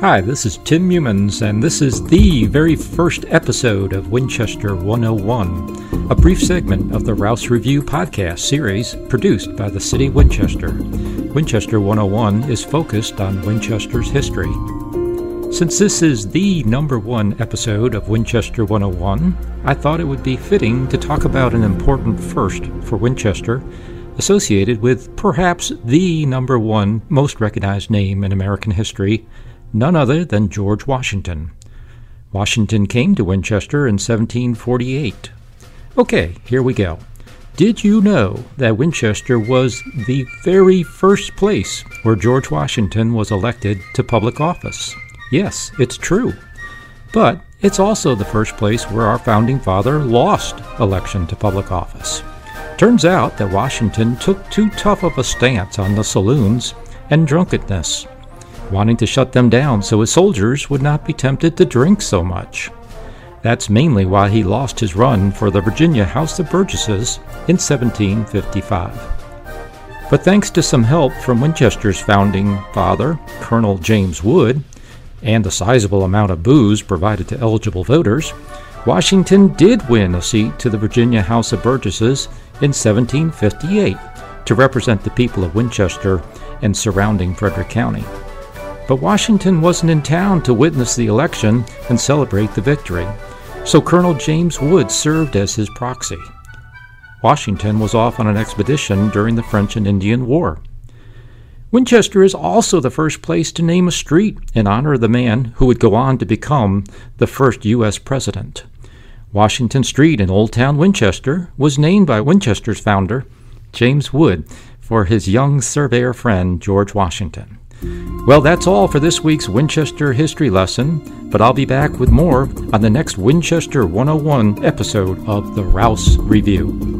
Hi, this is Tim Youmans, and this is the very first episode of Winchester 101, a brief segment of the Rouss Review podcast series produced by the City of Winchester. Winchester 101 is focused on Winchester's history. Since this is the number one episode of Winchester 101, I thought it would be fitting to talk about an important first for Winchester associated with perhaps the number one most recognized name in American history, none other than George Washington. Washington came to Winchester in 1748. Okay, here we go. Did you know that Winchester was the very first place where George Washington was elected to public office? Yes, it's true. But it's also the first place where our founding father lost election to public office. Turns out that Washington took too tough of a stance on the saloons and drunkenness wanting to shut them down so his soldiers would not be tempted to drink so much. That's mainly why he lost his run for the Virginia House of Burgesses in 1755. But thanks to some help from Winchester's founding father, Colonel James Wood, and the sizable amount of booze provided to eligible voters, Washington did win a seat to the Virginia House of Burgesses in 1758 to represent the people of Winchester and surrounding Frederick County. But Washington wasn't in town to witness the election and celebrate the victory, so Colonel James Wood served as his proxy. Washington was off on an expedition during the French and Indian War. Winchester is also the first place to name a street in honor of the man who would go on to become the first U.S. president. Washington Street in Old Town Winchester was named by Winchester's founder, James Wood, for his young surveyor friend, George Washington. Well, that's all for this week's Winchester history lesson, but I'll be back with more on the next Winchester 101 episode of the Rouss Review.